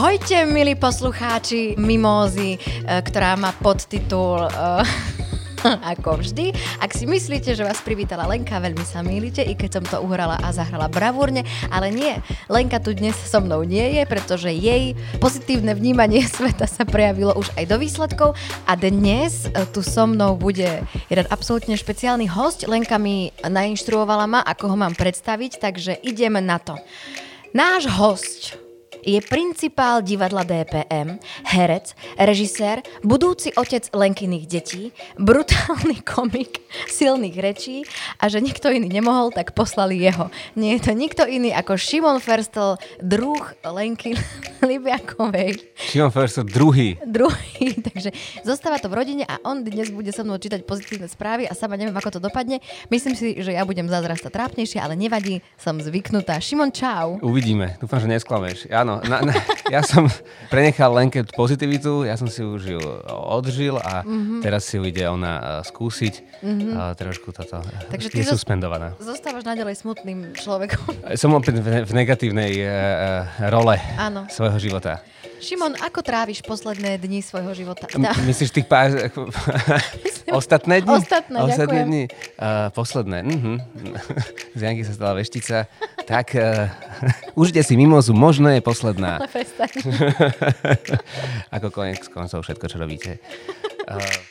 Ahojte, milí poslucháči Mimózy, eh, ktorá má podtitul uh, ako vždy. Ak si myslíte, že vás privítala Lenka, veľmi sa mýlite, i keď som to uhrala a zahrala bravúrne, ale nie. Lenka tu dnes so mnou nie je, pretože jej pozitívne vnímanie sveta sa prejavilo už aj do výsledkov a dnes e, tu so mnou bude jeden absolútne špeciálny host. Lenka mi nainštruovala ma, ako ho mám predstaviť, takže ideme na to. Náš host je principál divadla DPM, herec, režisér, budúci otec Lenkyných detí, brutálny komik silných rečí a že nikto iný nemohol, tak poslali jeho. Nie je to nikto iný ako Šimon Ferstel, druh Lenky Libiakovej. Šimon Ferstel, druhý. Druhý, takže zostáva to v rodine a on dnes bude so mnou čítať pozitívne správy a sama neviem, ako to dopadne. Myslím si, že ja budem zázrasta trápnejšia, ale nevadí, som zvyknutá. Šimon, čau. Uvidíme, dúfam, že nesklameš. Áno, áno, na, na, ja som prenechal Lenke pozitivitu, ja som si už ju odžil a mm-hmm. teraz si ju ide ona skúsiť. Mm-hmm. A trošku toto Takže je ty suspendovaná. Zostávaš naďalej smutným človekom. Som opäť v, v negatívnej uh, role Áno. svojho života. Šimon, ako tráviš posledné dni svojho života? M- myslíš tých pár... ostatné dni? Ostatné, ostatné dni. Uh, posledné. Uh-huh. Z Janky sa stala veštica. Tak, uh, užite si mimozu, možno je posledná. ako konec koncov všetko, čo robíte. Uh,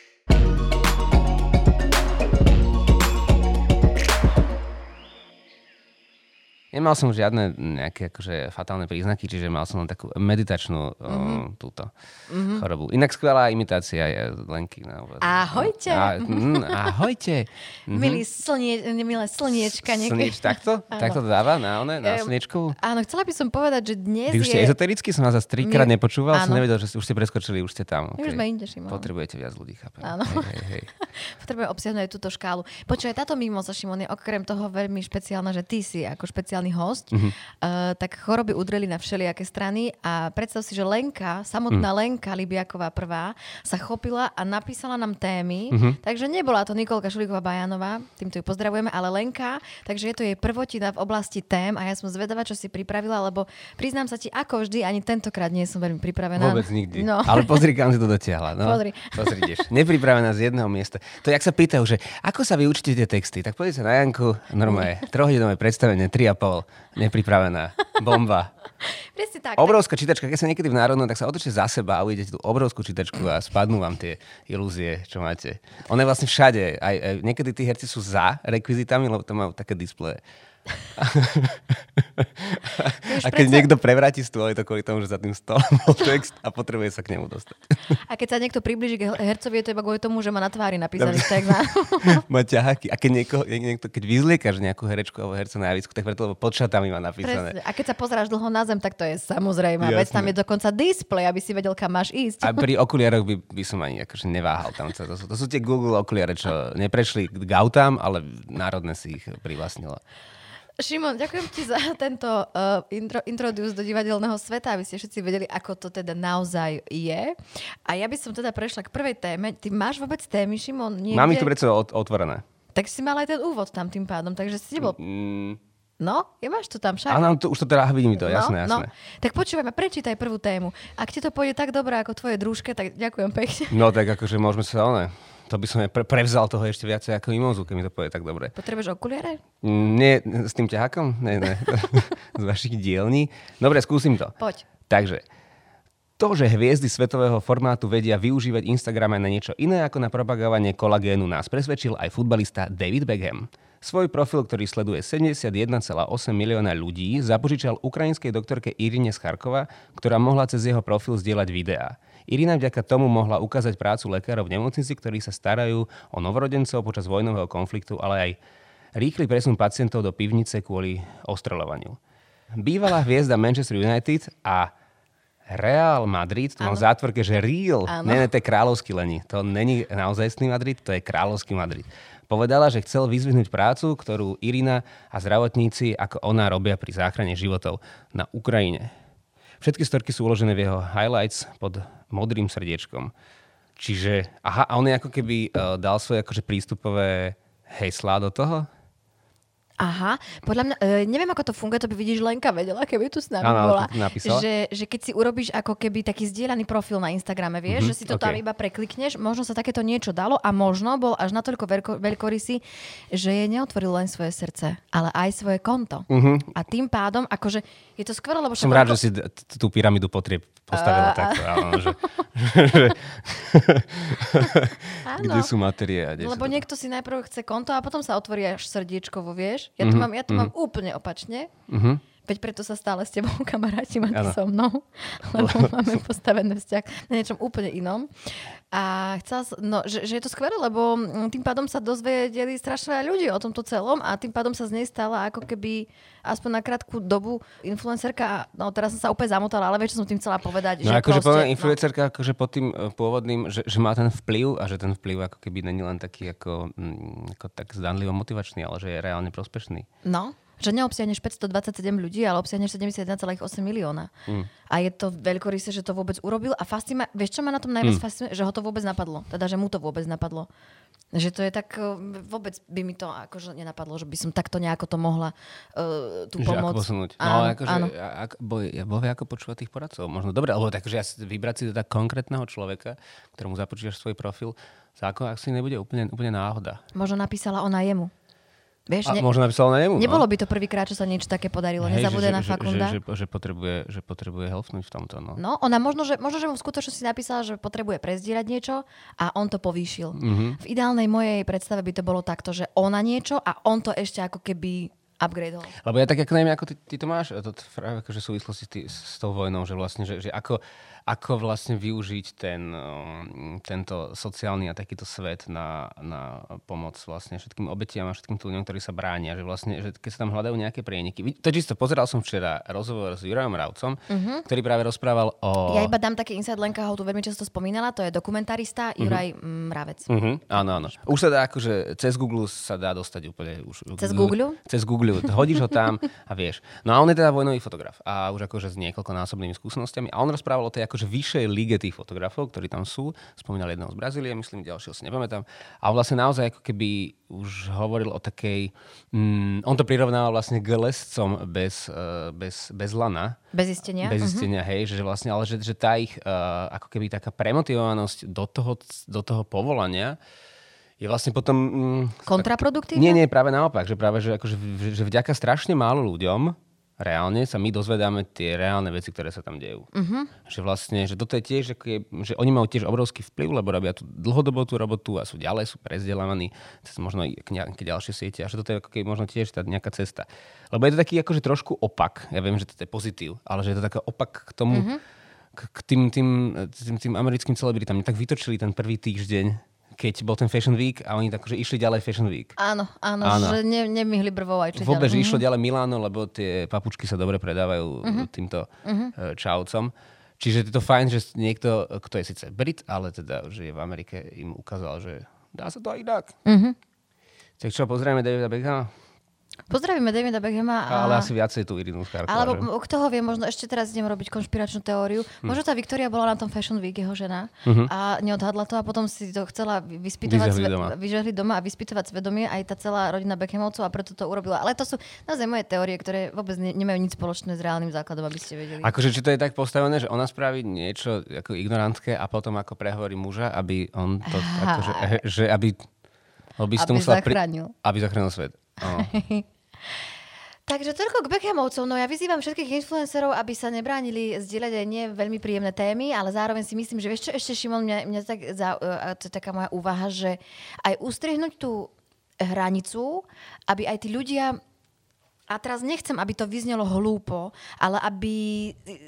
Nemal som žiadne nejaké akože fatálne príznaky, čiže mal som len takú meditačnú mm-hmm. uh, túto mm-hmm. chorobu. Inak skvelá imitácia je Lenky. Na úvod. Ahojte. A, mm, ahojte. Mm-hmm. Milí slnie, milé slniečka. Slnieč, takto? takto to dáva na, one, na slniečku? Áno, chcela by som povedať, že dnes Vy už ste je... ezotericky? Som vás zase trikrát nepočúval. Áno. Som nevedel, že už ste preskočili, už ste tam. Okay. Už sme inde, Šimon. Potrebujete viac ľudí, chápem. Áno. Hej, hej, hej. Potrebujem obsiahnuť túto škálu. Počúvaj, táto mimoza, Šimon, je okrem toho veľmi špeciálna, že ty si ako špeciálny špeciálny host, mm-hmm. uh, tak choroby udreli na všelijaké strany a predstav si, že Lenka, samotná mm. Lenka Libiaková prvá, sa chopila a napísala nám témy, mm-hmm. takže nebola to Nikolka Šulíková Bajanová, týmto ju pozdravujeme, ale Lenka, takže je to jej prvotina v oblasti tém a ja som zvedavá, čo si pripravila, lebo priznám sa ti, ako vždy, ani tentokrát nie som veľmi pripravená. Vôbec nikdy. No. Ale pozri, kam si to dotiahla. No. Pozri. Pozri. Nepripravená z jedného miesta. To jak sa pýtajú, že ako sa vyučíte tie texty, tak sa na Janku, normálne, trohodinové predstavenie, 3,5 nepripravená. Bomba. Presne tak. Obrovská čítačka, keď sa niekedy v národnom, tak sa otočte za seba a uvidíte tú obrovskú čítačku a spadnú vám tie ilúzie, čo máte. Ona je vlastne všade. Aj, aj niekedy tí herci sú za rekvizitami, lebo tam majú také displeje. a keď predsa... niekto prevráti stôl, je to kvôli tomu, že za tým stolom bol text a potrebuje sa k nemu dostať. a keď sa niekto približí k hercovi, je to iba kvôli tomu, že má na tvári napísaný text. má ťaháky. A keď, nieko, niekto, keď vyzliekaš nejakú herečku alebo herca na javisku, tak preto, lebo pod šatami má napísané. Presne. A keď sa pozráš dlho na zem, tak to je samozrejme. Veď tam je dokonca display, aby si vedel, kam máš ísť. a pri okuliaroch by, by som ani akože neváhal tam. To sú, to sú tie Google okuliare, čo neprešli k autám, ale národne si ich privlastnilo. Šimon, ďakujem ti za tento uh, intro, introduce do divadelného sveta, aby ste všetci vedeli, ako to teda naozaj je. A ja by som teda prešla k prvej téme. Ty máš vôbec témy, Šimon? Niekde? Mám ich tu predsa otvorené. Tak si mal aj ten úvod tam tým pádom, takže si nebol... Mm. No, je máš to tam však. Áno, to, už to teda vidím to, jasné, no, jasné. No. Tak počúvaj prečítaj prvú tému. Ak ti to pôjde tak dobré ako tvoje družke, tak ďakujem pekne. No tak akože môžeme sa, ale to by som pre- prevzal toho ešte viacej ako Mimozu, keď mi to povie tak dobre. Potrebuješ okuliare? Nie, s tým ťahakom? Nie, nie. z vašich dielní. Dobre, skúsim to. Poď. Takže, to, že hviezdy svetového formátu vedia využívať Instagram aj na niečo iné ako na propagovanie kolagénu, nás presvedčil aj futbalista David Beckham. Svoj profil, ktorý sleduje 71,8 milióna ľudí, zapožičal ukrajinskej doktorke Irine Scharkova, ktorá mohla cez jeho profil zdieľať videá. Irina vďaka tomu mohla ukázať prácu lekárov v nemocnici, ktorí sa starajú o novorodencov počas vojnového konfliktu, ale aj rýchly presun pacientov do pivnice kvôli ostreľovaniu. Bývalá hviezda Manchester United a Real Madrid, to mám v zátvorke, že Real, ne, ne, to je kráľovský lení. To není naozajstný Madrid, to je kráľovský Madrid. Povedala, že chcel vyzvihnúť prácu, ktorú Irina a zdravotníci ako ona robia pri záchrane životov na Ukrajine. Všetky storky sú uložené v jeho highlights pod modrým srdiečkom. Čiže, aha, a on je ako keby uh, dal svoje akože prístupové heslá do toho? Aha, podľa mňa, e, neviem ako to funguje, to by vidíš Lenka vedela, keby tu s nami Áno, bola. Že, že keď si urobíš ako keby taký zdieľaný profil na Instagrame, vieš, Mhm, že si to tam ok. iba preklikneš, možno sa takéto niečo dalo a možno bol až natoľko veľko, veľkorysý, že je neotvoril len svoje srdce, ale aj svoje konto. A tým pádom, akože je to skvelé, lebo. Som rád, že si tú pyramídu potrieb postavila takto. Áno, že, Áno. kde sú materie Lebo niekto si najprv chce konto a potom sa otvorí až srdiečkovo, vieš? Ja to Mhm, mám, ja to mám úplne opačne. Veď preto sa stále s tebou kamarátim a ty so mnou, lebo máme postavený vzťah na niečom úplne inom. A chcela no, že, že je to skvelé, lebo mm, tým pádom sa dozvedeli strašne veľa ľudí o tomto celom a tým pádom sa z nej stala ako keby aspoň na krátku dobu influencerka. No teraz som sa úplne zamotala, ale vieš, čo som tým chcela povedať. No že akože poviem influencerka akože pod tým e, pôvodným, že, že má ten vplyv a že ten vplyv ako keby není len taký ako, mm, ako tak zdanlivo motivačný, ale že je reálne prospešný. No, že neobsiahneš 527 ľudí, ale obsiahneš 71,8 milióna. Mm. A je to veľkorysé, že to vôbec urobil. A fascina, vieš, čo ma na tom najviac mm. fascinuje? Že ho to vôbec napadlo. Teda, že mu to vôbec napadlo. Že to je tak, eh, vôbec by mi to akože nenapadlo, že by som takto nejako to mohla uh, tú Že pomoc. ako posunúť. No Áno, akože, áno. ak, bo, ja bo vie, ako počúvať tých poradcov. Možno dobre, alebo tak, že ja si vybrať si teda konkrétneho človeka, ktorému započítaš svoj profil, za ako asi nebude úplne, úplne náhoda. Možno napísala ona jemu. Vieš, A ne, možno napísal na nemu. nebolo no. by to prvýkrát, čo sa niečo také podarilo. Hej, Nezabudaj že, na že, Fakunda. Že, že, že, potrebuje, že potrebuje helpnúť v tomto. No. No, ona možno že, možno, že mu v skutočnosti napísala, že potrebuje prezdierať niečo a on to povýšil. Mm-hmm. V ideálnej mojej predstave by to bolo takto, že ona niečo a on to ešte ako keby upgradeol. Lebo ja tak ako neviem, ako ty, ty to máš, to t- práve akože v súvislosti s, tý, s tou vojnou, že vlastne, že, že ako, ako vlastne využiť ten, um, tento sociálny a takýto svet na, na pomoc vlastne všetkým obetiam a všetkým ľuďom, ktorí sa bránia. Že vlastne, že keď sa tam hľadajú nejaké prieniky. To čisto, pozeral som včera rozhovor s Jurajom Ravcom, uh-huh. ktorý práve rozprával o... Ja iba dám taký inside, Lenka ho tu veľmi často spomínala, to je dokumentarista Juraj mm, Mravec. Uh-huh. Áno, áno. Už sa dá akože cez Google sa dá dostať úplne. Už, Cez Google? Cez Google. Hodíš ho tam a vieš. No a on je teda vojnový fotograf. A už akože s niekoľkonásobnými skúsenostiami. A on rozprával o tej akože vyššej lige tých fotografov, ktorí tam sú. Spomínal jedného z Brazílie, myslím, ďalšieho si nepamätám. A vlastne naozaj ako keby už hovoril o takej... Mm, on to prirovnával vlastne k lescom bez, uh, bez, bez lana. Bez zistenia. Bez Mhm. zistenia, hej, že vlastne, ale že, že tá ich uh, ako keby taká premotivovanosť do toho, do toho povolania je vlastne potom... Mm, Kontraproduktívna? nie, nie, práve naopak, že práve, že, akože, že, že vďaka strašne málo ľuďom reálne sa my dozvedáme tie reálne veci, ktoré sa tam dejú. Uh-huh. Že vlastne, že toto je tiež, že oni majú tiež obrovský vplyv, lebo robia tú dlhodobú tú robotu a sú ďalej, sú prezdelávaní cez možno nejaké ďalšie siete a že toto je ako keby možno tiež tá nejaká cesta. Lebo je to taký akože trošku opak, ja viem, že to je pozitív, ale že je to taký opak k tomu, uh-huh. k, k tým, tým, tým, tým americkým celebritám. Mne tak vytočili ten prvý týždeň, keď bol ten Fashion Week a oni tak akože išli ďalej Fashion Week. Áno, áno, Áno. že ne, nemihli brvou aj Vôbec, že ďalej. išlo ďalej Miláno, lebo tie papučky sa dobre predávajú uh-huh. týmto uh-huh. čaucom. Čiže je to fajn, že niekto, kto je síce Brit, ale teda, že je v Amerike, im ukázal, že dá sa to aj inak. Uh-huh. Tak čo, pozrieme Davida Beckhama? Pozdravíme Davida Beckhama. A... Ale asi viacej tú Irinu Skarková. Alebo kto ho vie, možno ešte teraz idem robiť konšpiračnú teóriu. Hm. Možno tá Viktória bola na tom Fashion Week, jeho žena, Mhm. a neodhadla to a potom si to chcela vy- vyspytovať Vyžehli doma. vyžehli doma a vyspytovať svedomie aj tá celá rodina Beckhamovcov a preto to urobila. Ale to sú naozaj moje teórie, ktoré vôbec ne, nemajú nič spoločné s reálnym základom, aby ste vedeli. Akože či to je tak postavené, že ona spraví niečo ako ignorantské a potom ako prehovorí muža, aby on to, akože, eh, že aby, aby, to Aby musela pri- zachránil. aby zachránil svet. No. Takže toľko k Beckhamovcom. No ja vyzývam všetkých influencerov, aby sa nebránili zdieľať aj nie veľmi príjemné témy, ale zároveň si myslím, že vieš čo ešte, Šimon, mňa, mňa tak, za, uh, to je taká moja úvaha, že aj ustrihnúť tú hranicu, aby aj tí ľudia a teraz nechcem, aby to vyznelo hlúpo, ale aby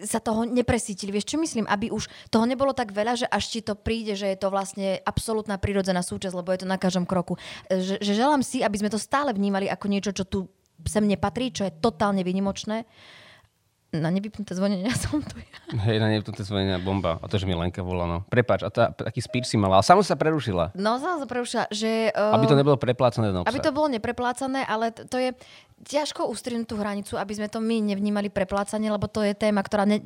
sa toho nepresítili. Vieš, čo myslím? Aby už toho nebolo tak veľa, že až ti to príde, že je to vlastne absolútna prírodzená súčasť, lebo je to na každom kroku. Že, že želám si, aby sme to stále vnímali ako niečo, čo tu sem nepatrí, čo je totálne vynimočné. Na nevypnuté zvonenie som tu ja. Hej, na to zvonenia bomba. A to, že mi Lenka volá, no. Prepač, a tá, taký speech si mala. Ale samo sa prerušila. No, sa prerušila, že... Uh, Aby to nebolo preplácané do Aby to bolo nepreplácané, ale to je ťažko ustrihnúť tú hranicu, aby sme to my nevnímali preplácanie, lebo to je téma, ktorá ne,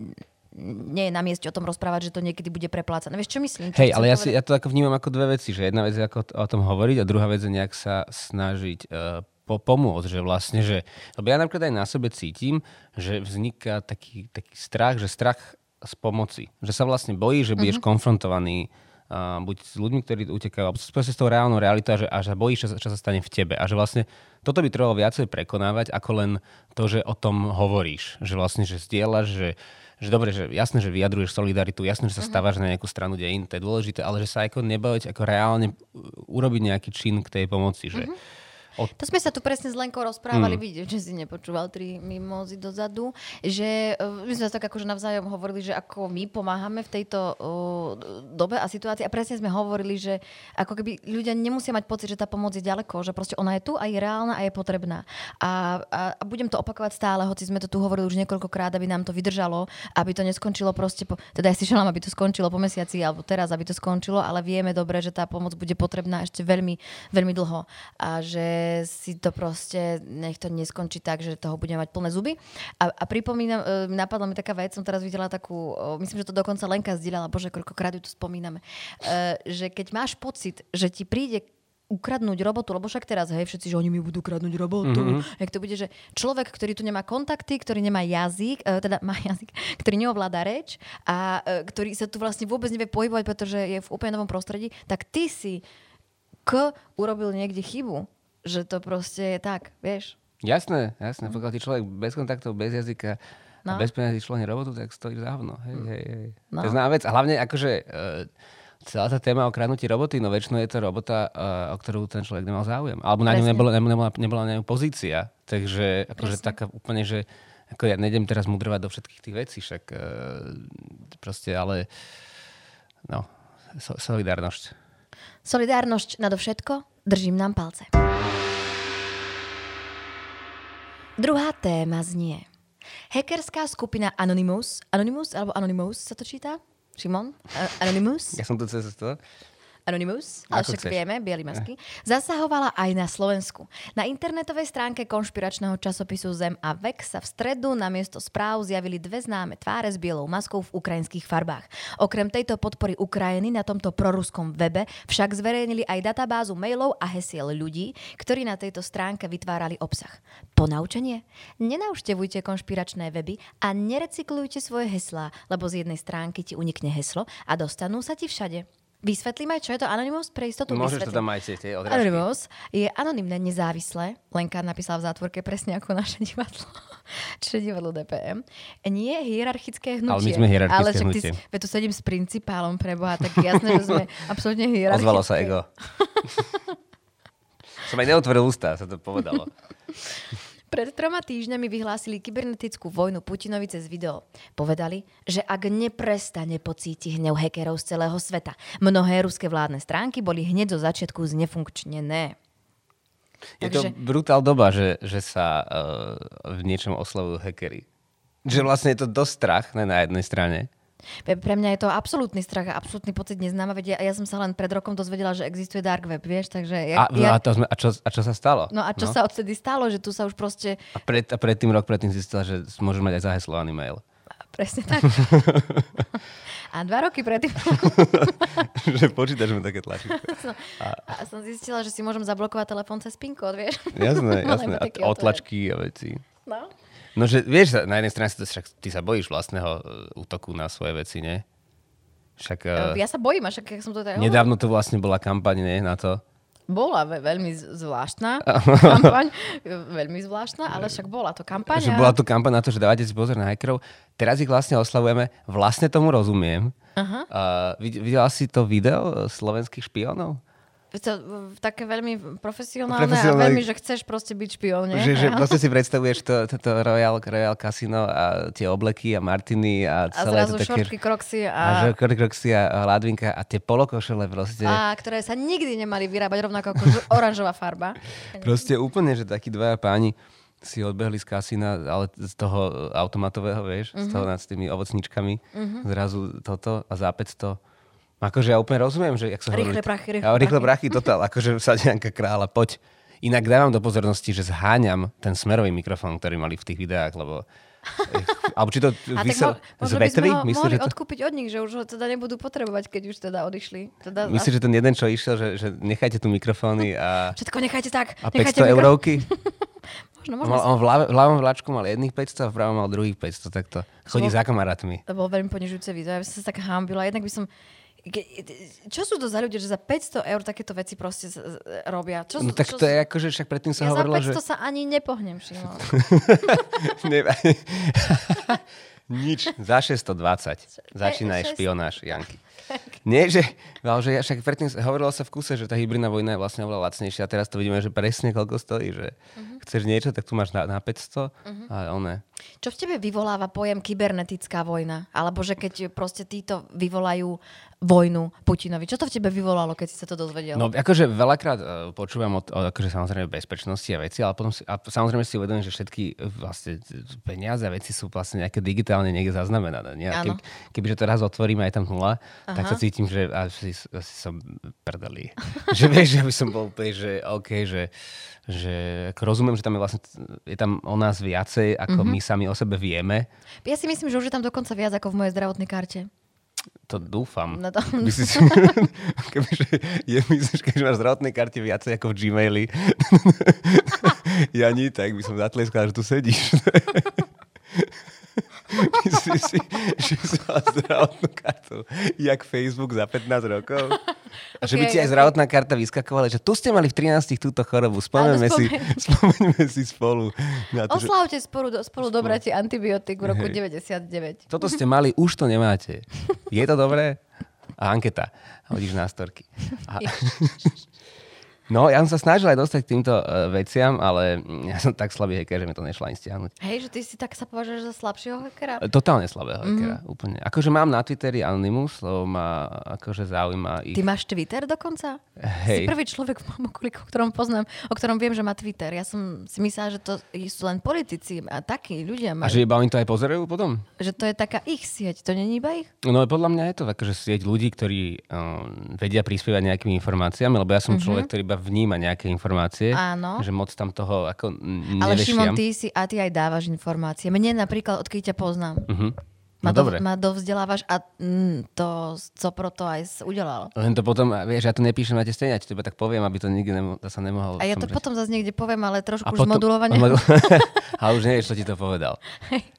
nie je na mieste o tom rozprávať, že to niekedy bude preplácané. Vieš, čo myslím? Čo Hej, ale ja, si, povedať? ja to ako vnímam ako dve veci, že jedna vec je ako o tom hovoriť a druhá vec je nejak sa snažiť uh, po, pomôcť, že vlastne, že, lebo ja napríklad aj na sebe cítim, že vzniká taký, taký strach, že strach z pomoci. Že sa vlastne bojí, že budeš mm-hmm. konfrontovaný uh, buď s ľuďmi, ktorí utekajú, alebo proste s tou reálnou realitou a že, a že bojíš, čo, čo sa stane v tebe. A že vlastne toto by trebalo viacej prekonávať, ako len to, že o tom hovoríš. Že vlastne, že zdieľaš, že, že dobre, že jasné, že vyjadruješ solidaritu, jasné, že sa mhm. stávaš na nejakú stranu dejín, to je dôležité, ale že sa ako nebaviť, ako reálne urobiť nejaký čin k tej pomoci. Že, mm-hmm od... To sme sa tu presne s Lenkou rozprávali, mm. vidíš, že si nepočúval tri mimozy dozadu, že uh, my sme tak akože navzájom hovorili, že ako my pomáhame v tejto uh, dobe a situácii a presne sme hovorili, že ako keby ľudia nemusia mať pocit, že tá pomoc je ďaleko, že proste ona je tu a je reálna a je potrebná. A, a, a budem to opakovať stále, hoci sme to tu hovorili už niekoľkokrát, aby nám to vydržalo, aby to neskončilo proste, po, teda ja si želám, aby to skončilo po mesiaci alebo teraz, aby to skončilo, ale vieme dobre, že tá pomoc bude potrebná ešte veľmi, veľmi dlho. A že si to proste, nech to neskončí tak, že toho budeme mať plné zuby. A, a pripomínam, e, napadla mi taká vec, som teraz videla takú, myslím, že to dokonca Lenka zdieľala, bože, koľkokrát ju tu spomíname, e, že keď máš pocit, že ti príde ukradnúť robotu, lebo však teraz, hej, všetci, že oni mi budú kradnúť robotu. Mm-hmm. Jak to bude, že človek, ktorý tu nemá kontakty, ktorý nemá jazyk, e, teda má jazyk, ktorý neovláda reč a e, ktorý sa tu vlastne vôbec nevie pohybovať, pretože je v úplne novom prostredí, tak ty si k urobil niekde chybu že to proste je tak, vieš. Jasné, jasné. Pokiaľ ty človek bez kontaktov, bez jazyka no. a bez peniazí človek robotu, tak stojí za hovno. Hej, hej, hej. No. To je vec. A hlavne akože uh, celá tá téma o kradnutí roboty, no väčšinou je to robota, uh, o ktorú ten človek nemal záujem. Alebo na ňu nebola, nebola, nebola na ňu pozícia. Takže akože taká úplne, že ako ja nejdem teraz mudrovať do všetkých tých vecí, však uh, proste, ale no, so, solidárnosť. Solidárnosť nadovšetko, držím nám palce. Druhá téma znie. Hackerská skupina Anonymous, Anonymous alebo Anonymous sa to číta? Šimon? Anonymous? Ja som tu cez to. Anonymous, ale však chceš. vieme, biely masky, zasahovala aj na Slovensku. Na internetovej stránke konšpiračného časopisu Zem a Vek sa v stredu na miesto správ zjavili dve známe tváre s bielou maskou v ukrajinských farbách. Okrem tejto podpory Ukrajiny na tomto proruskom webe však zverejnili aj databázu mailov a hesiel ľudí, ktorí na tejto stránke vytvárali obsah. Ponaučenie? Nenauštevujte konšpiračné weby a nerecyklujte svoje heslá, lebo z jednej stránky ti unikne heslo a dostanú sa ti všade. Vysvetlím aj, čo je to Anonymous pre istotu. Môžeš vysvetlím. to tam aj tie odrážky. Anonymous je anonymné, nezávislé. Lenka napísala v zátvorke presne ako naše divadlo. Čiže divadlo DPM. Nie je hierarchické hnutie. Ale my sme hierarchické ale hnutie. Ale tu sedím s principálom pre Boha, tak jasné, že sme absolútne hierarchické. Ozvalo sa ego. Som aj neotvoril ústa, sa to povedalo. Pred troma týždňami vyhlásili kybernetickú vojnu Putinovi cez video. Povedali, že ak neprestane pocíti hnev hackerov z celého sveta, mnohé ruské vládne stránky boli hneď zo začiatku znefunkčnené. Je Takže... to brutál doba, že, že sa uh, v niečom oslavujú hackery. Že vlastne je to dosť strach ne, na jednej strane. Pre mňa je to absolútny strach a absolútny pocit neznáma. Veď ja, ja som sa len pred rokom dozvedela, že existuje dark web, vieš, takže... Ja, a, no, a, to sme, a, čo, a čo sa stalo? No a čo no? sa odtedy stalo, že tu sa už proste... A, pred, a predtým rok predtým zistila, že môžeš mať aj zaheslovaný mail. Presne tak. a dva roky predtým... že počítač mi také tlačítko. A... a som zistila, že si môžem zablokovať telefón cez PIN kód, vieš. Jasné, jasné. A otlačky a veci. No. No, že vieš, na jednej strane si to, však ty sa bojíš vlastného uh, útoku na svoje veci, nie? Však, uh, ja sa bojím, však jak som to teda Nedávno to vlastne bola kampaň, nie, na to? Bola ve- veľmi zvláštna kampaň, veľmi zvláštna, ale však bola to kampaň. Že bola to kampaň na to, že dávate si pozor na hackerov. Teraz ich vlastne oslavujeme, vlastne tomu rozumiem. Uh-huh. Uh, videla si to video slovenských špionov? To, také veľmi profesionálne, profesionálne a veľmi, že chceš proste byť špión, Že, že proste si predstavuješ to, to, to Royal, Royal Casino a tie obleky a Martiny a celé a zrazu to také... šortky, kroxy a... A šortky, kroxy a ladvinka a tie polokošele proste. A ktoré sa nikdy nemali vyrábať rovnako ako oranžová farba. proste úplne, že takí dvaja páni si odbehli z kasína, ale z toho automatového, vieš, uh-huh. z toho mhm. nad s tými ovocničkami, uh-huh. zrazu toto a za 500 Akože ja úplne rozumiem, že... Jak sa rýchle hovorí, prachy, rýchle, rýchle prachy. totál. Akože sa nejaká kráľa, poď. Inak dávam do pozornosti, že zháňam ten smerový mikrofón, ktorý mali v tých videách, lebo alebo či to vysel... mo- z vetvy? ho Myslíš, mohli že to... odkúpiť od nich, že už ho teda nebudú potrebovať, keď už teda odišli. Teda Myslíš, že ten jeden, čo išiel, že, že nechajte tu mikrofóny a, Všetko nechajte tak. a nechajte 500 mikro- eurovky? Možno, On, možno. mal, on v, ľave, v ľavom vláčku mal jedných 500 a v pravom mal druhých 500, tak to chodí bol- za kamarátmi. To bolo veľmi ponižujúce video. Ja by som sa tak hambila. Jednak by som... Čo sú to za ľudia, že za 500 eur takéto veci proste robia? Čo, No sú- tak čo to sú- je ako, že však predtým sa Ja za hovorilo, 500 že... sa ani nepohnem, Šimon. Nič, za 620 začína aj špionáž, Janky. Nie, že, ale že ja však predtým hovorilo sa v kuse, že tá hybridná vojna je vlastne oveľa lacnejšia a teraz to vidíme, že presne koľko stojí, že Mhm. chceš niečo, tak tu máš na, na 500 a one. Čo v tebe vyvoláva pojem kybernetická vojna? Alebo že keď proste títo vyvolajú vojnu Putinovi. Čo to v tebe vyvolalo, keď si sa to dozvedel? No akože veľakrát uh, počúvam od, od akože samozrejme bezpečnosti a veci, ale potom si, a samozrejme si uvedomím, že všetky eh, vlastne peniaze a veci sú vlastne nejaké digitálne niekde zaznamenané. Nie? Keby, kebyže to raz otvoríme aj tam nula, tak Aha. sa cítim, že asi, asi som prdeli. že vieš, že by som bol úplne, že OK, že, že ako rozumiem, že tam je vlastne, je tam o nás viacej, ako Mhm. my sami o sebe vieme. Ja si myslím, že už je tam dokonca viac ako v mojej zdravotnej karte. To dúfam. No to- Myslíš, kebyže je, myslíš, keď máš zdravotnej karte viacej ako v Gmaili. ja nie, tak by som zatleskal, že tu sedíš. Myslíš si, že som mal zdravotnú kartu, jak Facebook za 15 rokov? A že by ti aj zdravotná karta vyskakovala, že tu ste mali v 13 túto chorobu, spomeňme si, spomeň. spomeňme si spolu. Na to, že Oslavte spolu, do, spolu dobratie antibiotik v roku Hej. 99. toto ste mali, už to nemáte. Je to dobré? A anketa. Hodíš na storky. A... No, ja som sa snažil aj dostať k týmto uh, veciam, ale mm, ja som tak slabý hacker, že mi to nešlo ani stiahnuť. Hej, že ty si tak sa považuješ za slabšieho hackera? E, Totálne slabého Mhm. hackera, úplne. Akože mám na Twitteri Anonymous, lebo ma akože zaujíma ich... Ty máš Twitter dokonca? Hej. Si prvý človek v mojom okolí, o ktorom poznám, o ktorom viem, že má Twitter. Ja som si myslela, že to sú len politici a takí ľudia A majú. že iba oni to aj pozerajú potom? Že to je taká ich sieť, to není iba ich? No podľa mňa je to akože sieť ľudí, ktorí um, vedia prispievať nejakými informáciami, lebo ja som človek, ktorý iba vníma nejaké informácie. Áno. Že moc tam toho ako n- Ale. Šimon, ty si a ty aj dávaš informácie. Mne napríklad, odkedy ťa poznám, Mhm. ma, No do, ma dovzdelávaš a mm, to Copro to aj udelal. Len to potom, vieš, ja to nepíšem na tie stejne, ja ti to iba tak poviem, aby to nikdy nemo, to sa nemohol... A ja to potom zase niekde poviem, ale trošku A už zmodulovane. Modul... a už nevieš, čo ti to povedal.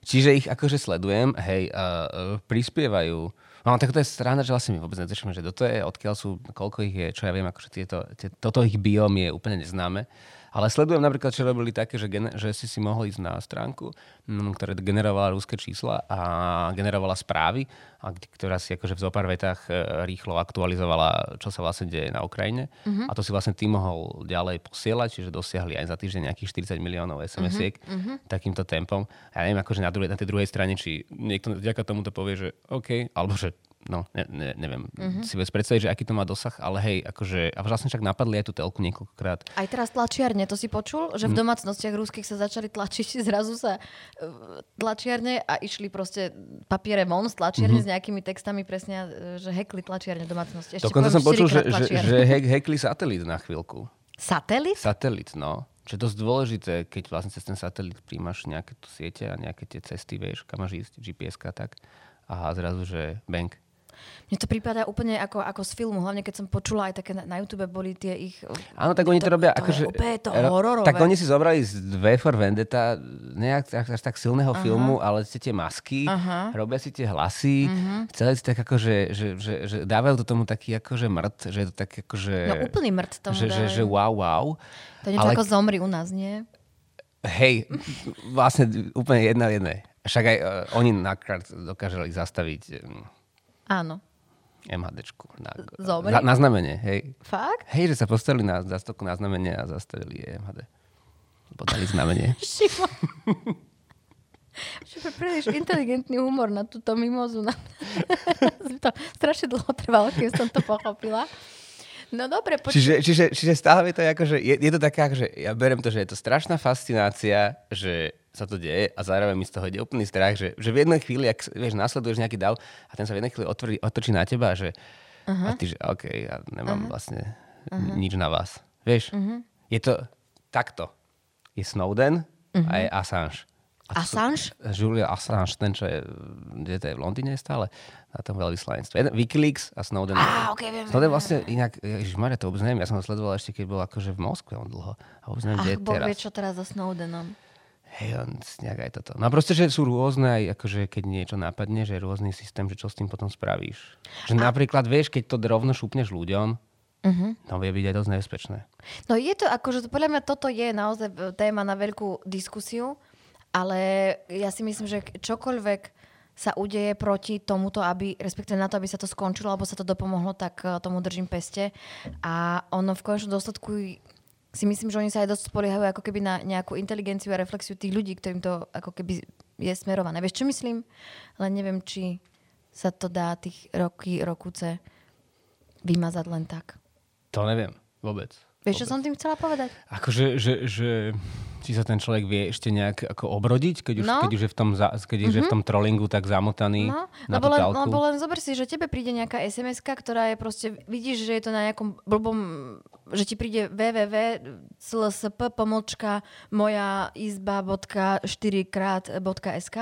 Čiže ich akože sledujem, hej, uh, prispievajú. No tak to je strana, že vlastne my vôbec netušíme, že kto to je, odkiaľ sú, koľko ich je, čo ja viem, akože tieto, tie, toto ich biom je úplne neznáme. Ale sledujem napríklad, čo robili také, že, gener- že si si mohol ísť na stránku, mm, ktorá generovala rúské čísla a generovala správy, a kde- ktorá si akože v zopár vetách e, rýchlo aktualizovala, čo sa vlastne deje na Ukrajine. Mhm. A to si vlastne ty mohol ďalej posielať, čiže dosiahli aj za týždeň nejakých 40 miliónov SMS-iek Mhm, takýmto tempom. Ja neviem, akože na, druhej, na tej druhej strane, či niekto vďaka tomuto povie, že OK, alebo že no, ne, ne, neviem, Mhm. si vec predstaviť, že aký to má dosah, ale hej, akože, a vlastne však napadli aj tú telku niekoľkokrát. Aj teraz tlačiarne, to si počul? Že v domácnostiach rúských sa začali tlačiť, zrazu sa e, tlačiarne a išli proste papiere von z tlačiarne s nejakými textami presne, e, že hekli tlačiarne domácnosti. Ešte. Dokonca som počul, že, že, že hackli satelit na chvíľku. Satelit? Satelit, no. Čo je dosť dôležité, keď vlastne cez ten satelit príjmaš nejaké tu siete a nejaké tie cesty, vieš, kam máš ísť, gps tak. A zrazu, že bank. Mne to prípada úplne ako, ako z filmu, hlavne keď som počula aj také na, na YouTube boli tie ich... Áno, tak oni to, robia to akože... Je úplne to ro- hororové. Tak oni si zobrali z V for Vendetta nejak až, tak silného Aha. filmu, ale ste tie masky, Aha. Mhm. robia si tie hlasy, celé si tak akože, že, že, že dávajú to tomu taký akože mrt, že je to tak akože... No úplný mrt tomu že, že, že wow, wow. To je niečo ako zomri u nás, nie? Hej, vlastne úplne jedna v jednej. Však aj uh, oni nakrát dokážali zastaviť um, Áno. MHDčku na, Zomri? na, na znamenie, hej. Fakt? Hej, že sa postavili na zastoku na znamenie a zastavili jej MHD. Lebo dali znamenie. Šimon. Je príliš inteligentný humor na túto mimozu. Na... to strašne dlho trvalo, kým som to pochopila. No dobre, poč- Čiže, čiže, čiže stále je to ako, že je, je to taká, že ja berem to, že je to strašná fascinácia, že sa to deje a zároveň mi z toho ide úplný strach, že, že v jednej chvíli, ak vieš, nasleduješ nejaký dav a ten sa v jednej chvíli otvorí, otočí na teba, že uh-huh. a ty, že OK, ja nemám uh-huh. vlastne uh-huh. nič na vás. Vieš, uh-huh. je to, takto. Je Snowden uh-huh. a je Assange. A Assange? Julia Assange, ten, čo je, kde to je, v Londýne stále, na tom veľvyslanectve. Wikileaks a Snowden. Á, okay, viem, Snowden vlastne inak, Ježišmarja, to vôbec neviem, ja som ho sledoval ešte, keď bol akože v Moskve on dlho. A vôbec neviem, Ach, kde je Boh teraz. vie, čo teraz so Snowdenom. Hej, on nejak aj toto. No a proste, že sú rôzne aj, akože keď niečo napadne, že je rôzny systém, že čo s tým potom spravíš. Že a... napríklad, vieš, keď to rovno šupneš ľuďom, uh-huh. to vie byť aj dosť nebezpečné. No je to akože, podľa mňa toto je naozaj téma na veľkú diskusiu, ale ja si myslím, že čokoľvek sa udeje proti tomuto, aby, respektíve na to, aby sa to skončilo, alebo sa to dopomohlo, tak eh, tomu držím peste. A ono v konečnom dôsledku si myslím, že oni sa aj dosť spoliehajú ako keby na nejakú inteligenciu a reflexiu tých ľudí, ktorým to ako keby je smerované. Vieš, čo myslím? Len neviem, či sa to dá tých roky, rokuce vymazať len tak. To neviem vôbec. Vieš, čo som tým chcela povedať? Akože, že, že, či sa ten človek vie ešte nejak ako obrodiť, keď už, No. keď už je v tom, za, keď už je v tom trollingu tak zamotaný No, na lebo len, telku. lebo len zober si, že tebe príde nejaká sms ktorá je proste, vidíš, že je to na nejakom blbom, že ti príde www.slsp pomočka moja izba.4krát.sk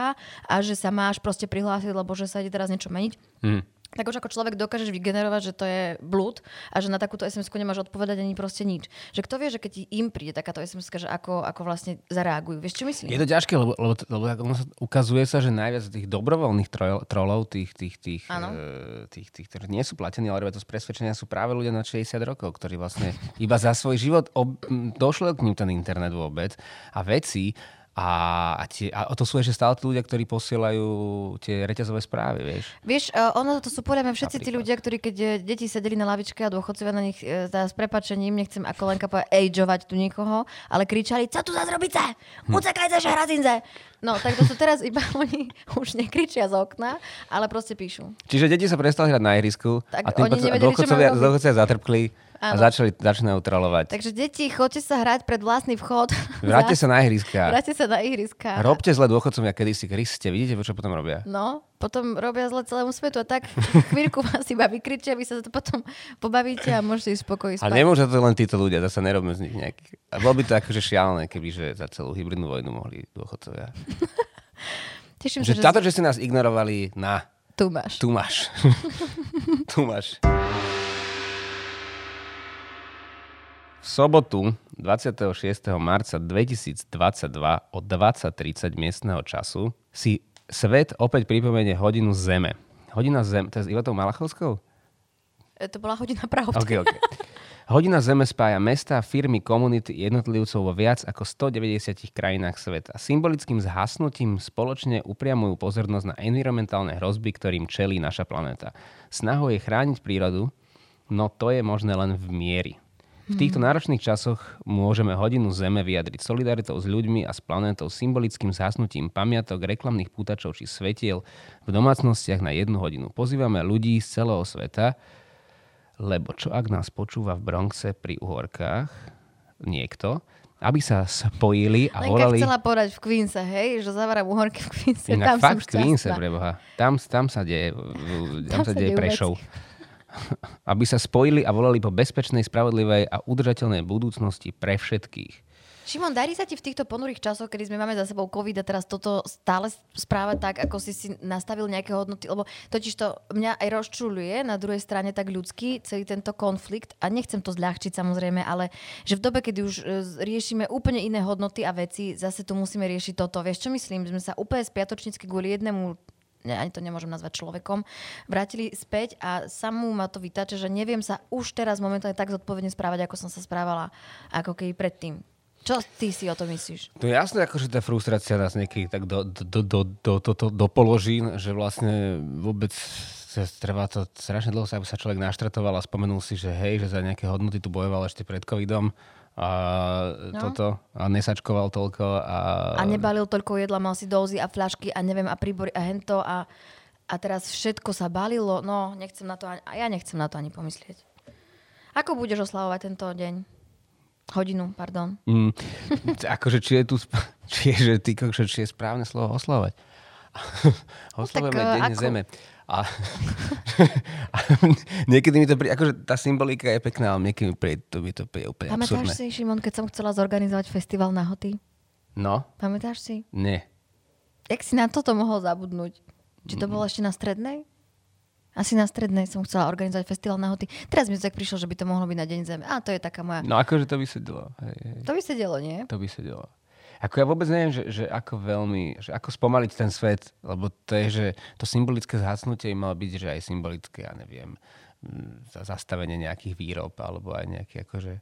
a že sa máš proste prihlásiť, lebo že sa ide teraz niečo meniť. Hm. Tak už ako človek dokážeš vygenerovať, že to je blúd a že na takúto sms nemáš odpovedať ani proste nič. Že kto vie, že keď im príde takáto sms že ako, ako vlastne zareagujú. Vieš, čo myslím? Je to ťažké, lebo, lebo, lebo sa- ukazuje sa, že najviac tých dobrovoľných trol, trolov, tých, tých, tých, Áno. e, tých, tých, ktorí nie sú platení, ale to z presvedčenia, sú práve ľudia na 60 rokov, ktorí vlastne iba za svoj život ob, m, došlo k ním ten internet vôbec a veci a, a, tie, a to sú ešte stále tí ľudia, ktorí posielajú tie reťazové správy, vieš. Vieš, uh, ono to sú podľa mňa všetci tí Napríklad. ľudia, ktorí keď eh, deti sedeli na lavičke a dôchodcovia na nich uh, s prepačením, nechcem ako Lenka povedať ageovať tu nikoho, ale kričali, co tu zase robíte? Utekajte, že hrazinze! No, tak to sú teraz iba oni už nekričia z okna, ale proste píšu. Čiže deti sa prestali hrať na ihrisku Tak a tým oni nevedeli, dôchodcovia, dôchodcovia zatrpkli a Áno. začali, začínajú trolovať. Takže deti, choďte sa hrať pred vlastný vchod. Vráťte sa na ihriska. Vráťte sa na ihriska. Robte zle dôchodcovia kedysi, Kriste. Vidíte, čo potom robia? No, potom robia zle celému svetu a tak chvíľku vás iba vykričia, vy sa to potom pobavíte a môžete ísť spokoji A nemôžu to len títo ľudia, zase nerobíme z nich nejakých. A bolo by to akože šialené, keby že za celú hybridnú vojnu mohli dôchodcovia. Teším sa, Že že táto, že ste nás ignorovali, na, tu máš. tu máš. tu máš. V sobotu 26. marca 2022 o 20.30 miestneho času si svet opäť pripomenie hodinu Zeme. Hodina Zeme, to je s Ivatou Malachovskou? E, To bola hodina pravdy. OK, OK. Hodina Zeme spája mesta, firmy, komunity, jednotlivcov vo viac ako 190 krajinách sveta. Symbolickým zhasnutím spoločne upriamujú pozornosť na environmentálne hrozby, ktorým čelí naša planéta. Snahou je chrániť prírodu, no to je možné len v miery. V týchto náročných časoch môžeme hodinu Zeme vyjadriť solidaritou s ľuďmi a s planétou symbolickým zhasnutím pamiatok, reklamných pútačov či svetiel v domácnostiach na jednu hodinu. Pozývame ľudí z celého sveta, lebo čo ak nás počúva v Bronxe pri uhorkách niekto, aby sa spojili a Lenka volali... chcela povedať v Queense, hej, že zavaram uhorky v Queense, Inak tam fakt som Queense, šťastná. preboha. Tam, tam sa deje, tam, Tam sa sa deje Prešov. veci. aby sa spojili a volali po bezpečnej, spravodlivej a udržateľnej budúcnosti pre všetkých. Šimon, darí sa ti v týchto ponurých časoch, kedy sme máme za sebou COVID a teraz toto stále správať tak, ako si si nastavil nejaké hodnoty, lebo totiž to mňa aj rozčuluje na druhej strane tak ľudský celý tento konflikt a nechcem to zľahčiť samozrejme, ale že v dobe, kedy už e, riešime úplne iné hodnoty a veci, zase tu musíme riešiť toto. Vieš čo myslím? Sme sa úplne spiatočnícky kvôli jednému ne, ani to nemôžem nazvať človekom, vrátili späť a samú ma to vytače, že neviem sa už teraz momentálne tak zodpovedne správať, ako som sa správala ako keby predtým. Čo ty si o to myslíš? Je jasné, akože tá frustrácia nás niekedy tak do, do, do, do, do, do, do, do položí, že vlastne vôbec treba to strašne dlho aby sa človek naštratoval a spomenul si, že hej, že za nejaké hodnoty tu bojoval ešte pred covidom a no. toto a nesačkoval toľko a... A nebalil toľko jedla, mal si dózy a fľašky a neviem a príbory a hento a, a teraz všetko sa balilo. No, nechcem na to ani, a ja nechcem na to ani pomyslieť. Ako budeš oslavovať tento deň? Hodinu, pardon. Mm, akože či je tu, či je, že ty, či je správne slovo oslovať. Oslovujeme tak, eh, Deň ako- Zeme. A, a niekedy mi to príde, akože tá symbolika je pekná, ale niekedy mi príde, to mi to príde úplne Pamätáš absurdné. si, Šimon, keď som chcela zorganizovať festival nahoty? No, Pamätáš si? nie. Jak si na toto mohol zabudnúť? Či to bolo ešte na strednej? Asi na strednej som chcela organizovať festival nahoty. Teraz mi to tak prišlo, že by to mohlo byť na Deň Zeme. A to je taká moja... No akože to by sedelo. Hej, hej. To by sedelo, nie? To by sedelo. Ako ja vôbec neviem, že, že ako veľmi, že ako spomaliť ten svet, lebo to je, že to symbolické zhasnutie im malo byť, že aj symbolické, ja neviem, mm, za- zastavenie nejakých výrob, alebo aj nejaké akože...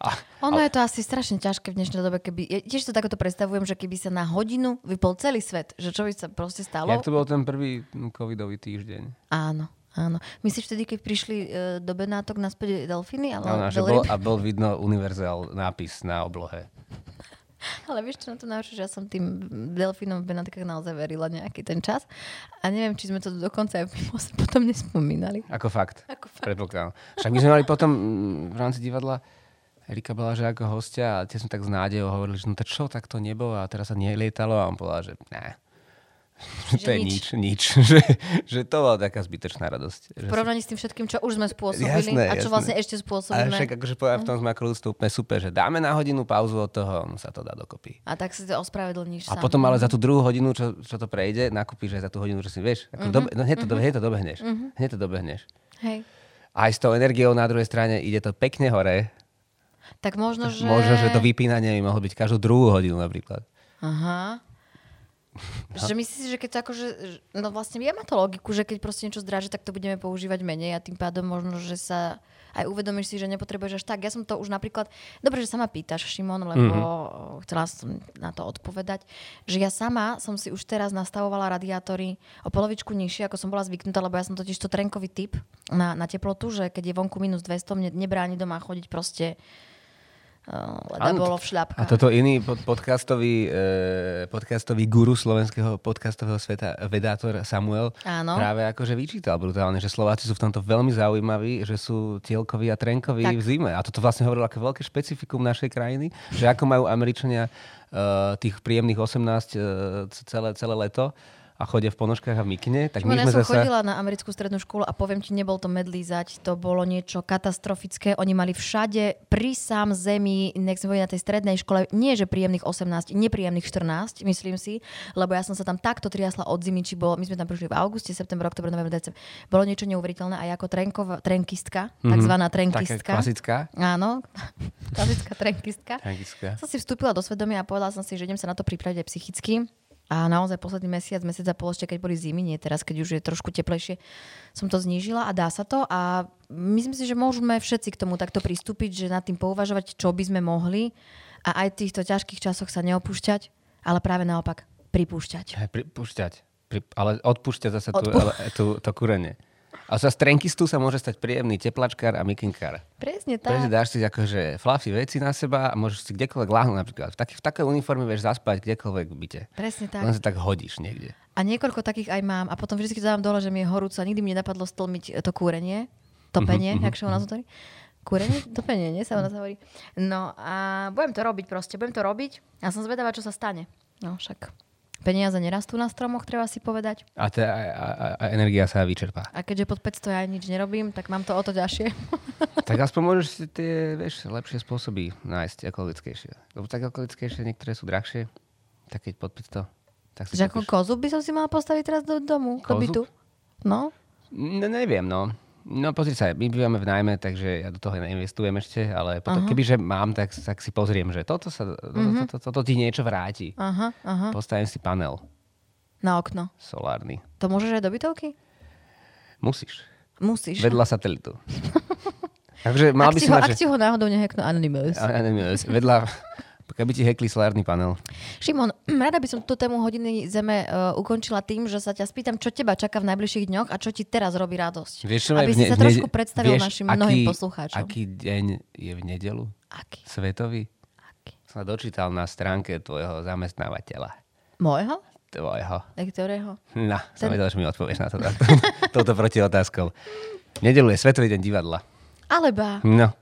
A, Ono je to asi strašne ťažké v dnešnej dobe, keby... Ja tiež to takto predstavujem, že keby sa na hodinu vypol celý svet, že čo by sa proste stalo? jak to bol ten prvý covidový týždeň? Áno, áno. Myslíš vtedy, keď prišli e, do Benátok naspäť delfíny? Ale, Áno, že bol, a bol vidno univerzál nápis na oblohe. Ale vieš čo na to že ja som tým delfínom v Benátkach naozaj verila nejaký ten čas. A neviem, či sme to dokonca aj v Mimose potom nespomínali. Ako fakt. Ako fakt. Predpokladám. Však my sme mali potom mm, v rámci divadla Erika bola, že ako hostia a tie sme tak s nádejou hovorili, že no to čo, tak to nebo a teraz sa nelietalo a on povedal, že ne. Že to je nič. nič, že, že to bola taká zbytočná radosť. V porovnaní s tým všetkým, čo už sme spôsobili Jasné, a čo jasné. vlastne ešte a spôsobíme. však akože povedal, v tom ako ľudstvo úplne super, že dáme na hodinu pauzu od toho, no sa to dá dokopy. A tak si to ospravedlníš A sám. potom ale za tú druhú hodinu, čo, čo to prejde, nakúpiš aj za tú hodinu, že si vieš, ako Mhm. dobe, no hneď to, dobe, hneď to dobehneš. Hneď to dobehneš. Hej. Aj s tou energiou na druhej strane ide to pekne hore, Tak možno, že... Možno, že to vypínanie by mohlo byť každú druhú hodinu napríklad. Aha. Že myslíš že keď to akože, že- no vlastne ja má to logiku, že keď proste niečo zdráže, tak to budeme používať menej a tým pádom možno, že sa aj uvedomíš si, že nepotrebuješ až tak. Ja som to už napríklad, dobre, že sa ma pýtaš, Šimon, lebo mm-hmm. chcela som na to odpovedať, že ja sama som si už teraz nastavovala radiátory o polovičku nižšie, ako som bola zvyknutá, lebo ja som totiž to trenkový typ na, na teplotu, že keď je vonku minus 200, mne nebráni doma chodiť proste uh, Áno, bolo A v šľapkách. toto iný pod, podcastový, e, podcastový guru slovenského podcastového sveta, vedátor Samuel, Áno. práve akože vyčítal brutálne, že Slováci sú v tomto veľmi zaujímaví, že sú tielkoví a trenkoví Tak. v zime. A toto vlastne hovorilo ako veľké špecifikum našej krajiny, že ako majú Američania e, tých príjemných 18 e, celé, celé leto a chodia v ponožkách a v mikine, tak my ja sme som zasa... chodila na americkú strednú školu a poviem ti, nebol to medlízať, to bolo niečo katastrofické. Oni mali všade pri sám zemi, nech sme na tej strednej škole, nie že príjemných 18, nepríjemných 14, myslím si, lebo ja som sa tam takto triasla od zimy, či bolo, my sme tam prišli v auguste, september, oktober, november, december. Bolo niečo neuveriteľné a ja ako trenkova, trenkistka, takzvaná Taká trenkistka. klasická. Áno, klasická trenkistka. Tragiská. Som si vstúpila do svedomia a povedala som si, že idem sa na to pripraviť aj psychicky. A naozaj posledný mesiac, mesiac a pol ešte, keď boli zimy, nie teraz, keď už je trošku teplejšie, som to znížila a dá sa to. A myslím si, že môžeme všetci k tomu takto pristúpiť, že nad tým pouvažovať, čo by sme mohli a aj v týchto ťažkých časoch sa neopúšťať, ale práve naopak pripúšťať. Aj pripúšťať. Pri, ale odpúšťať zase tú, Odpú- ale, tú, to kúrenie. A sa z trenkistu sa môže stať príjemný teplačkár a mikinkár. Presne tak. dáš si akože fluffy veci na seba a môžeš si kdekoľvek láhnuť napríklad. V, taký, v takej uniforme vieš zaspať kdekoľvek v byte. Presne tak. Len sa tak hodíš niekde. A niekoľko takých aj mám. A potom vždy, dávam dole, že mi je horúco a nikdy mi nenapadlo stlmiť to kúrenie, topenie, jak sa u nás hovorí. Kúrenie? Topenie, nie sa u nás hovorí. No a budem to robiť proste, budem to robiť a som zvedavá, čo sa stane. No však peniaze nerastú na stromoch, treba si povedať. A, tá, a, a, a energia sa vyčerpá. A keďže pod 500 ja nič nerobím, tak mám to o to ťažšie. tak aspoň môžeš si tie, vieš, lepšie spôsoby nájsť ekologickejšie. Lebo tak ekologickejšie, niektoré sú drahšie. Tak keď pod 500, tak si Že ako kozu by som si mala postaviť teraz do domu, do Kozu? bytu. No, No, neviem, no. No pozri sa, my bývame v najmä, takže ja do toho neinvestujem ešte, ale potom, kebyže mám, tak, tak si pozriem, že toto, sa, toto, Mhm. toto, toto ti niečo vráti. aha, Postavím si panel na okno. solárny. To môžeš aj do bytovky? Musíš. Musíš. Vedľa satelitu. takže mal ak, by si ho, mať, ak ti ho náhodou neheknú Anonymous. A- a neviem, vedľa, keby ti hekli solárny panel. Šimon, rada by som tú tému hodiny zeme uh, ukončila tým, že sa ťa spýtam, čo teba čaká v najbližších dňoch a čo ti teraz robí radosť. Vieš, Aby si ne- sa trošku predstavil vieš, našim aký, mnohým poslucháčom. Aký deň je v nedelu? Aký? Svetový? Aký? Som dočítal na stránke tvojho zamestnávateľa. Môjho? Tvojho. Tak ktorého? No, som Ten- vedel, že mi odpovieš na to. Touto proti otázkou. Nedelu je Svetový deň divadla. Alebo. No,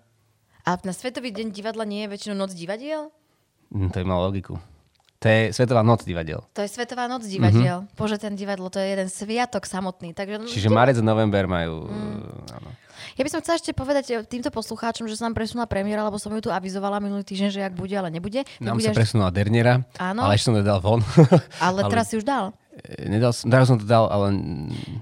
A na Svetový deň divadla nie je väčšinou noc divadiel? hm, to by malo logiku. To je Svetová noc divadiel. To je Svetová noc divadiel. Mm-hmm. Bože, ten divadlo, to je jeden sviatok samotný. Takže, Čiže marec a november majú... Mm. Áno. Ja by som chcela ešte povedať eh, týmto poslucháčom, že sa nám presunula premiéra, lebo som ju tu avizovala minulý týždeň, že ak bude, ale nebude. Nám bude sa presunula Derniera, Áno. ale ešte som to dal von. Ale teraz si už dal. E, Nedal som, teraz som to dal, ale...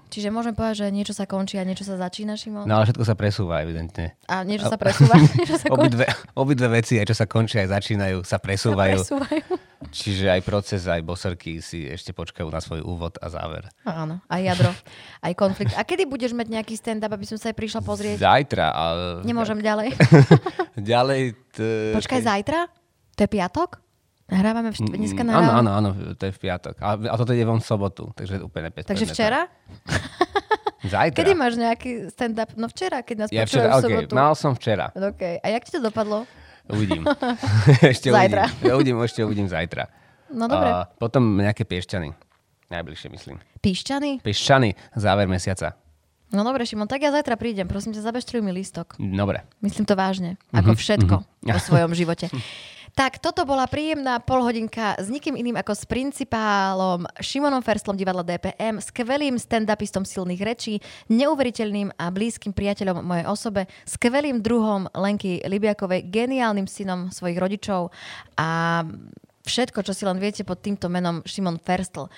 Čiže môžem povedať, že niečo sa končí a niečo sa začína, Šimon? No ale všetko sa presúva, evidentne. A niečo sa presúva, niečo sa končí. Obidve, obidve veci, aj čo sa končia, aj začínajú, sa presúvajú. presúvajú. Čiže aj proces, aj boserky si ešte počkajú na svoj úvod a záver. Áno, aj jadro, aj konflikt. A kedy budeš mať nejaký stand-up, aby som sa aj prišla pozrieť? Zajtra. Ale... Nemôžem ďalej. Ďalej... T... Počkaj, zajtra? To je piatok? Nahrávame v št- dneska Mm, Áno, nahrávame. áno, áno, to je v piatok. A, a toto ide von sobotu, takže úplne bez Takže včera? Zajtra. Kedy máš nejaký stand-up? No včera, keď nás Ja počúvajú včera, v okay, sobotu. mal som včera. OK. A jak ti to dopadlo? Uvidím. ešte Zajtra. Uvidím. Ja uvidím, ešte uvidím zajtra. No dobre. A potom nejaké piešťany. Najbližšie, myslím. Píšťany? Piešťany, záver mesiaca. No dobre, Šimon, tak ja zajtra prídem. Prosím ťa, zabeztruj mi lístok. Dobre. Myslím to vážne. Ako Mhm, všetko vo svojom živote. Tak, toto bola príjemná polhodinka s nikým iným ako s principálom Šimonom Ferstlom divadla DPM, skvelým stand-upistom silných rečí, neuveriteľným a blízkym priateľom mojej osobe, skvelým druhom Lenky Libiakovej, geniálnym synom svojich rodičov a všetko, čo si len viete pod týmto menom Šimon Ferstl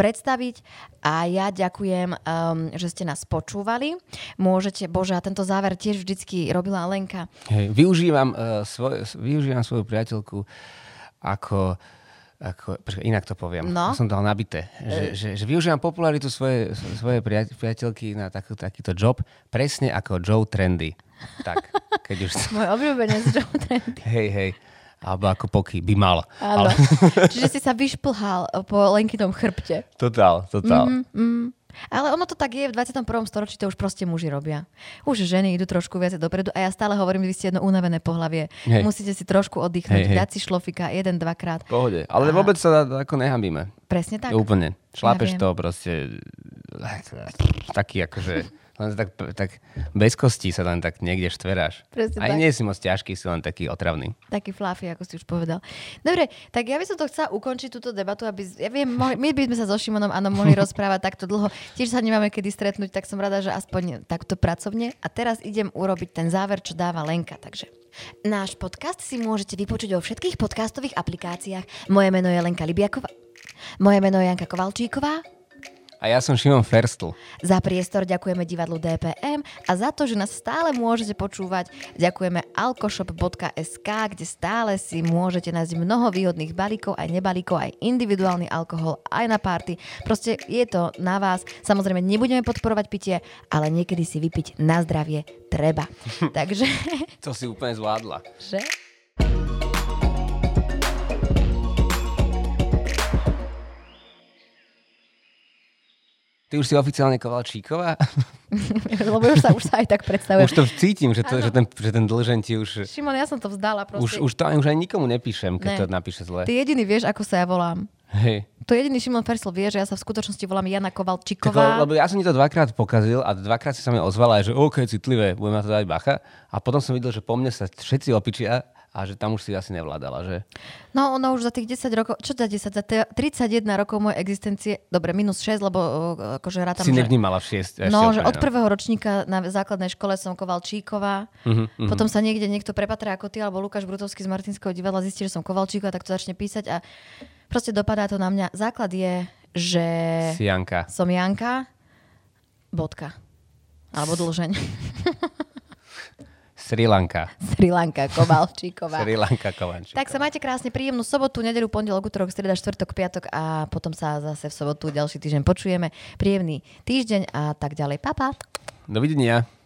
predstaviť a ja ďakujem, um, že ste nás počúvali. Môžete, bože, a tento záver tiež vždycky robila Lenka. Hej, využívam, uh, svoj, využívam svoju priateľku ako ako, počkaj, inak to poviem. No. Som dal nabité. Že, že, že využívam popularitu svoje, svoje priateľ- priateľky na takú, takýto job presne ako Joe Trendy. Tak, keď už... Môj obľúbenec Joe Trendy. Hej, hej. Alebo ako Poky by mal. Áno. Ale, Čiže si sa vyšplhal po Lenkinom chrbte. totál, totál. Mm, mm. Ale ono to tak je, v 21. storočí to už proste muži robia. Už ženy idú trošku viac dopredu a ja stále hovorím, vy ste jedno unavené pohlavie. Hej. Musíte si trošku oddychnúť, Hej, hej. dať si šlofika jeden, dvakrát. Pohode. Ale A- vôbec sa ako nehambíme. Presne tak. Úplne. Šlápeš viem. to proste taký akože len tak, tak bez kostí sa len tak niekde štveráš. Presne Aj tak. nie si moc ťažký, si len taký otravný. Taký fluffy, ako si už povedal. Dobre, tak ja by som to chcela ukončiť túto debatu, aby, ja viem, mohli, my by sme sa so Šimonom áno mohli rozprávať takto dlho. Tiež sa nemáme kedy stretnúť, tak som rada, že aspoň takto pracovne. A teraz idem urobiť ten záver, čo dáva Lenka. Takže náš podcast si môžete vypočuť vo všetkých podcastových aplikáciách. Moje meno je Lenka Libiaková. Moje meno je Janka Kovalčíková. A ja som Šimon Ferstl. Za priestor ďakujeme divadlu DPM a za to, že nás stále môžete počúvať, ďakujeme alkoshop.sk, kde stále si môžete nájsť mnoho výhodných balíkov, aj nebalíkov, aj individuálny alkohol, aj na party. Proste je to na vás. Samozrejme, nebudeme podporovať pitie, ale niekedy si vypiť na zdravie treba. Takže, To si úplne zvládla. že? Ty už si oficiálne Kovalčíková? Lebo už sa, už sa aj tak predstavuje. už to cítim, že, to, že, ten, že ten dlžen ti už... Šimon, ja som to vzdala Už, proste. už to už ani nikomu nepíšem, keď Ne. to napíše zle. Ty jediný vieš, ako sa ja volám. Hej. To jediný Šimon Fersl vie, že ja sa v skutočnosti volám Jana Tak, Kovalčíková. lebo ja som ti to dvakrát pokazil a dvakrát si sa mi ozvala, že OK, citlivé, budem na to dať bacha. A potom som videl, že po mne sa všetci opičia a že tam už si asi nevládala, že? No, ono už za tých 10 rokov, čo za 10, za te- 31 rokov mojej existencie, dobre, minus 6, lebo uh, akože rátam, si že... nevnímala v šiest. ešte No, že od prvého ročníka na základnej škole som Kovalčíková, Mhm, mhm. potom sa niekde niekto prepatrá ako ty, alebo Lukáš Brutovský z Martinského divadla zistí, že som Kovalčíková, tak to začne písať a proste dopadá to na mňa. Základ je, že Si Janka. som Janka, bodka. Alebo dlžeň. Sri Lanka. Sri Lanka, Kovalčíková. Sri Lanka Kovančík. Tak sa majte krásne príjemnú sobotu, nedelu, pondelok, útorok, streda, štvrtok, piatok a potom sa zase v sobotu ďalší týždeň počujeme. Príjemný týždeň a tak ďalej. Papa. Pa. Dovidenia.